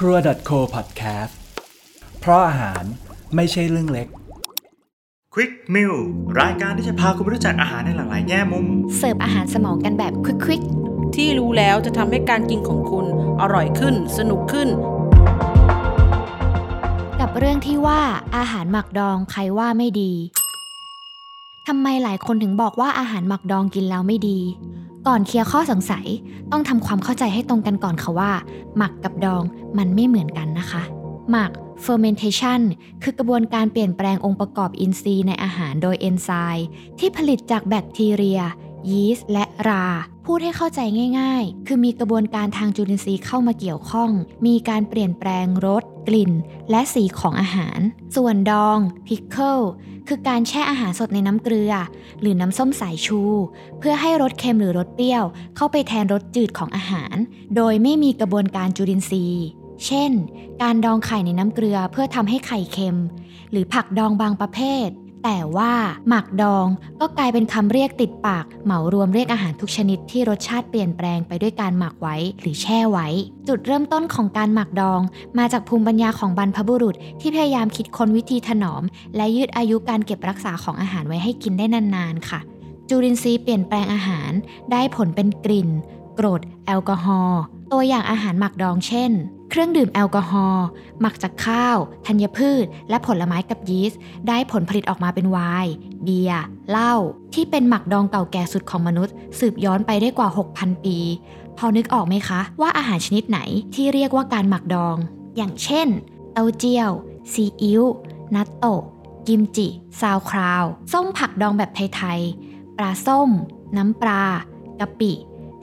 ครัว .co podcast เพราะอาหารไม่ใช่เรื่องเล็ก Quick Meal รายการที่จะพาคุณไปรู้จักอาหารในหลากหลายแง่มุม เสิร์ฟอาหารสมองกันแบบควิกที่รู้แล้วจะทำให้การกินของคุณอร่อยขึ้น สนุกขึ้น ๆ กับเรื่องที่ว่าอาหารหมักดองใครว่าไม่ดี ทำไมหลายคนถึงบอกว่าอาหารหมักดองกินแล้วไม่ดี ก่อนเคลียร์ข้อสงสัยต้องทำความเข้าใจให้ตรงกันก่อนค่ะว่า หมักกับดองมันไม่เหมือนกันนะคะ หมัก fermentation คือกระบวนการเปลี่ยนแปลงองค์ประกอบอินทรีย์ในอาหารโดยเอนไซม์ที่ผลิตจากแบคทีเรีย ยีสต์และรา พูดให้เข้าใจง่าย ๆ คือมีกระบวนการทางจุลินทรีย์เข้ามาเกี่ยวข้อง มีการเปลี่ยนแปลงรส กลิ่น และสีของอาหาร ส่วนดอง pickle คือการแช่อาหารสดในน้ำเกลือ หรือน้ำส้มสายชู เพื่อให้รสเค็มหรือรสเปรี้ยว เข้าไปแทนรสจืดของอาหาร โดยไม่มีกระบวนการจุลินทรีย์ เช่น การดองไข่ในน้ำเกลือเพื่อทำให้ไข่เค็ม หรือผักดองบางประเภท แต่ว่าหมักดองก็กลายเป็นคำเรียกติดปาก เหมารวมเรียกอาหารทุกชนิดที่รสชาติเปลี่ยนแปลงไปด้วยการหมักไว้หรือแช่ไว้ จุดเริ่มต้นของการหมักดอง มาจากภูมิปัญญาของบรรพบุรุษ ที่พยายามคิดค้นวิธีถนอม และยืดอายุการเก็บรักษาของอาหารไว้ให้กินได้นานๆค่ะ จุลินทรีย์เปลี่ยนแปลงอาหาร ได้ผลเป็นกลิ่น กรด แอลกอฮอล์ตัวอย่างอาหารหมักดองเช่น เครื่องดื่มแอลกอฮอล์หมักจากข้าว ธัญพืช และผลไม้กับยีสต์ได้ผลผลิตออกมาเป็นไวน์เบียร์เหล้าที่เป็นหมักดองเก่าแก่สุดของมนุษย์ สืบย้อนไปได้กว่า 6,000 ปี พอนึกออกไหมคะ ว่าอาหารชนิดไหนที่เรียกว่าการหมักดอง อย่างเช่นเต้าเจี้ยวซีอิ๊วนัตโตะกิมจิ sauerkraut ส้มผักดองแบบไทยๆ ปลาส้ม น้ำปลากะปิ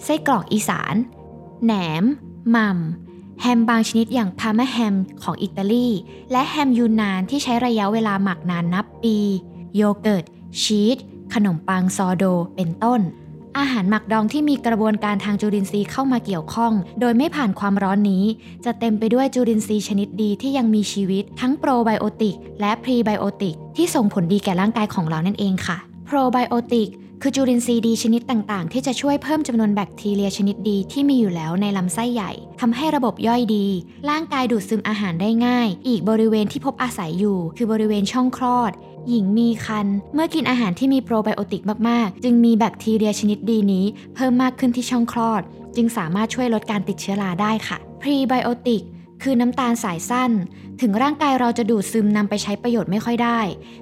ไส้กรอกอีสาน แหนมม่ำแฮมบางชนิดอย่างพาร์มาแฮมของอิตาลี และแฮมยูนนานที่ใช้ระยะเวลาหมักนานนับปี โยเกิร์ต ชีส ขนมปังซอโด เป็นต้น อาหารหมักดองที่มีกระบวนการทางจุลินทรีย์เข้ามาเกี่ยวข้อง โดยไม่ผ่านความร้อนนี้ จะเต็มไปด้วยจุลินทรีย์ชนิดดีที่ยังมีชีวิต ทั้งโปรไบโอติกและพรีไบโอติกที่ส่งผลดีแก่ร่างกายของเรานั่นเองค่ะโปรไบโอติก คือจุลินทรีย์ดีชนิดต่างๆ ที่จะช่วยเพิ่มจำนวนแบคทีเรียชนิดดีที่มีอยู่แล้วในลำไส้ใหญ่ทำให้ระบบย่อยดี ร่างกายดูดซึมอาหารได้ง่าย อีกบริเวณที่พบอาศัยอยู่ คือบริเวณช่องคลอด หญิงมีครรภ์เมื่อกินอาหารที่มีโปรไบโอติกมากๆ จึงมีแบคทีเรียชนิดดีนี้ เพิ่มมากขึ้นที่ช่องคลอด จึงสามารถช่วยลดการติดเชื้อราได้ค่ะพรีไบโอติก คือน้ำตาลสายสั้น ถึงร่างกายเราจะดูดซึมนำไปใช้ประโยชน์ไม่ค่อยได้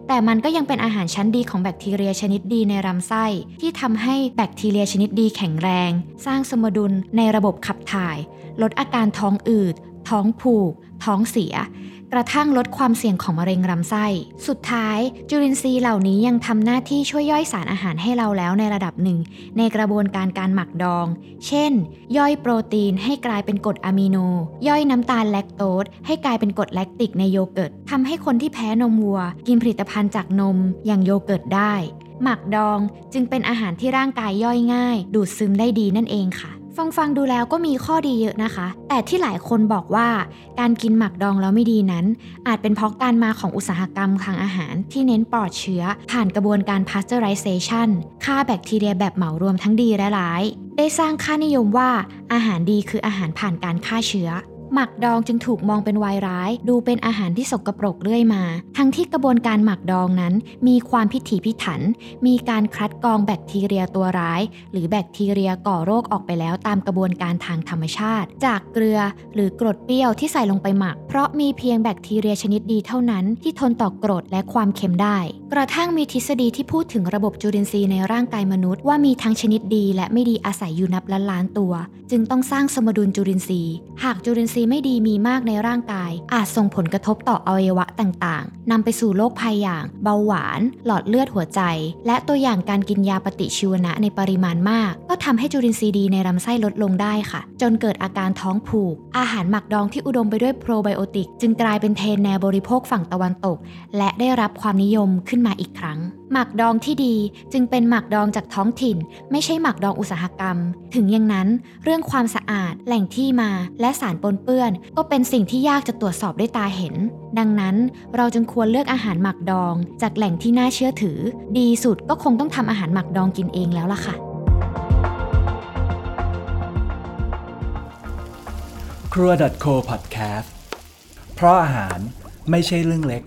แต่มันก็ยังเป็นอาหารชั้นดีของแบคทีเรียชนิดดีในลำไส้ ที่ทำให้แบคทีเรียชนิดดีแข็งแรง สร้างสมดุลในระบบขับถ่าย ลดอาการท้องอืด ท้องผูก ท้องเสีย กระทั่งลดความเสี่ยงของมะเร็งลำไส้ สุดท้ายจุลินทรีย์เหล่านี้ยังทำหน้าที่ช่วยย่อยสารอาหารให้เราแล้วในระดับหนึ่ง ในกระบวนการการหมักดอง เช่น ย่อยโปรตีนให้กลายเป็นกรดอะมิโน ย่อยน้ำตาลแลคโตสให้กลายเป็นกรดแลคติกในโยเกิร์ตทำให้คนที่แพ้นมวัว กินผลิตภัณฑ์จากนมอย่างโยเกิร์ตได้ หมักดองจึงเป็นอาหารที่ร่างกายย่อยง่าย ดูดซึมได้ดีนั่นเองค่ะ ฟังฟังดูแล้วก็มีข้อดีเยอะนะคะ แต่ที่หลายคนบอกว่าการกินหมักดองแล้วไม่ดีนั้น อาจเป็นเพราะการมาของอุตสาหกรรมทางอาหาร ที่เน้นปลอดเชื้อ ผ่านกระบวนการ pasteurization ฆ่าแบคทีเรียแบบเหมารวมทั้งดีและร้าย ได้สร้างค่านิยมว่าอาหารดีคืออาหารผ่านการฆ่าเชื้อ หมักดองจึงถูกมองเป็นวายร้าย ดูเป็นอาหารที่สกปรกเรื่อยมา ทั้งที่กระบวนการหมักดองนั้น มีความพิถีพิถัน มีการคัดกรองแบคทีเรียตัวร้าย หรือแบคทีเรียก่อโรคออกไปแล้วตามกระบวนการทางธรรมชาติ จากเกลือหรือกรดเปรี้ยวที่ใส่ลงไปหมัก เพราะมีเพียงแบคทีเรียชนิดดีเท่านั้น ที่ทนต่อกรดและความเค็มได้ กระทั่งมีทฤษฎีที่พูดถึงระบบจุลินทรีย์ในร่างกายมนุษย์ว่ามีทั้งชนิดดีและไม่ดีอาศัยอยู่นับล้านล้านตัว จึงต้องสร้างสมดุลจุลินทรีย์ หากจุลินทรีย์ไม่ดีมีมากในร่างกาย อาจส่งผลกระทบต่ออวัยวะต่างๆ นำไปสู่โรคภัยอย่าง เบาหวาน หลอดเลือดหัวใจ และตัวอย่างการกินยาปฏิชีวนะในปริมาณมาก ก็ทำให้จุลินทรีย์ดีในลำไส้ลดลงได้ค่ะ จนเกิดอาการท้องผูก อาหารหมักดองที่อุดมไปด้วยโปรไบโอติก จึงกลายเป็นเทรนแนวบริโภคฝั่งตะวันตก และได้รับความนิยมขึ้นมาอีกครั้ง หมักดองที่ดีจึงเป็นหมักดองจากท้องถิ่น ไม่ใช่หมักดองอุตสาหกรรม ถึงอย่างนั้น เรื่องความสะอาด แหล่งที่มา และสารปนเปื้อน ก็เป็นสิ่งที่ยากจะตรวจสอบด้วยตาเห็น ดังนั้นเราจึงควรเลือกอาหารหมักดอง จากแหล่งที่น่าเชื่อถือ ดีสุดก็คงต้องทำอาหารหมักดองกินเองแล้วล่ะค่ะครัว .co podcast เพราะอาหารไม่ใช่เรื่องเล็ก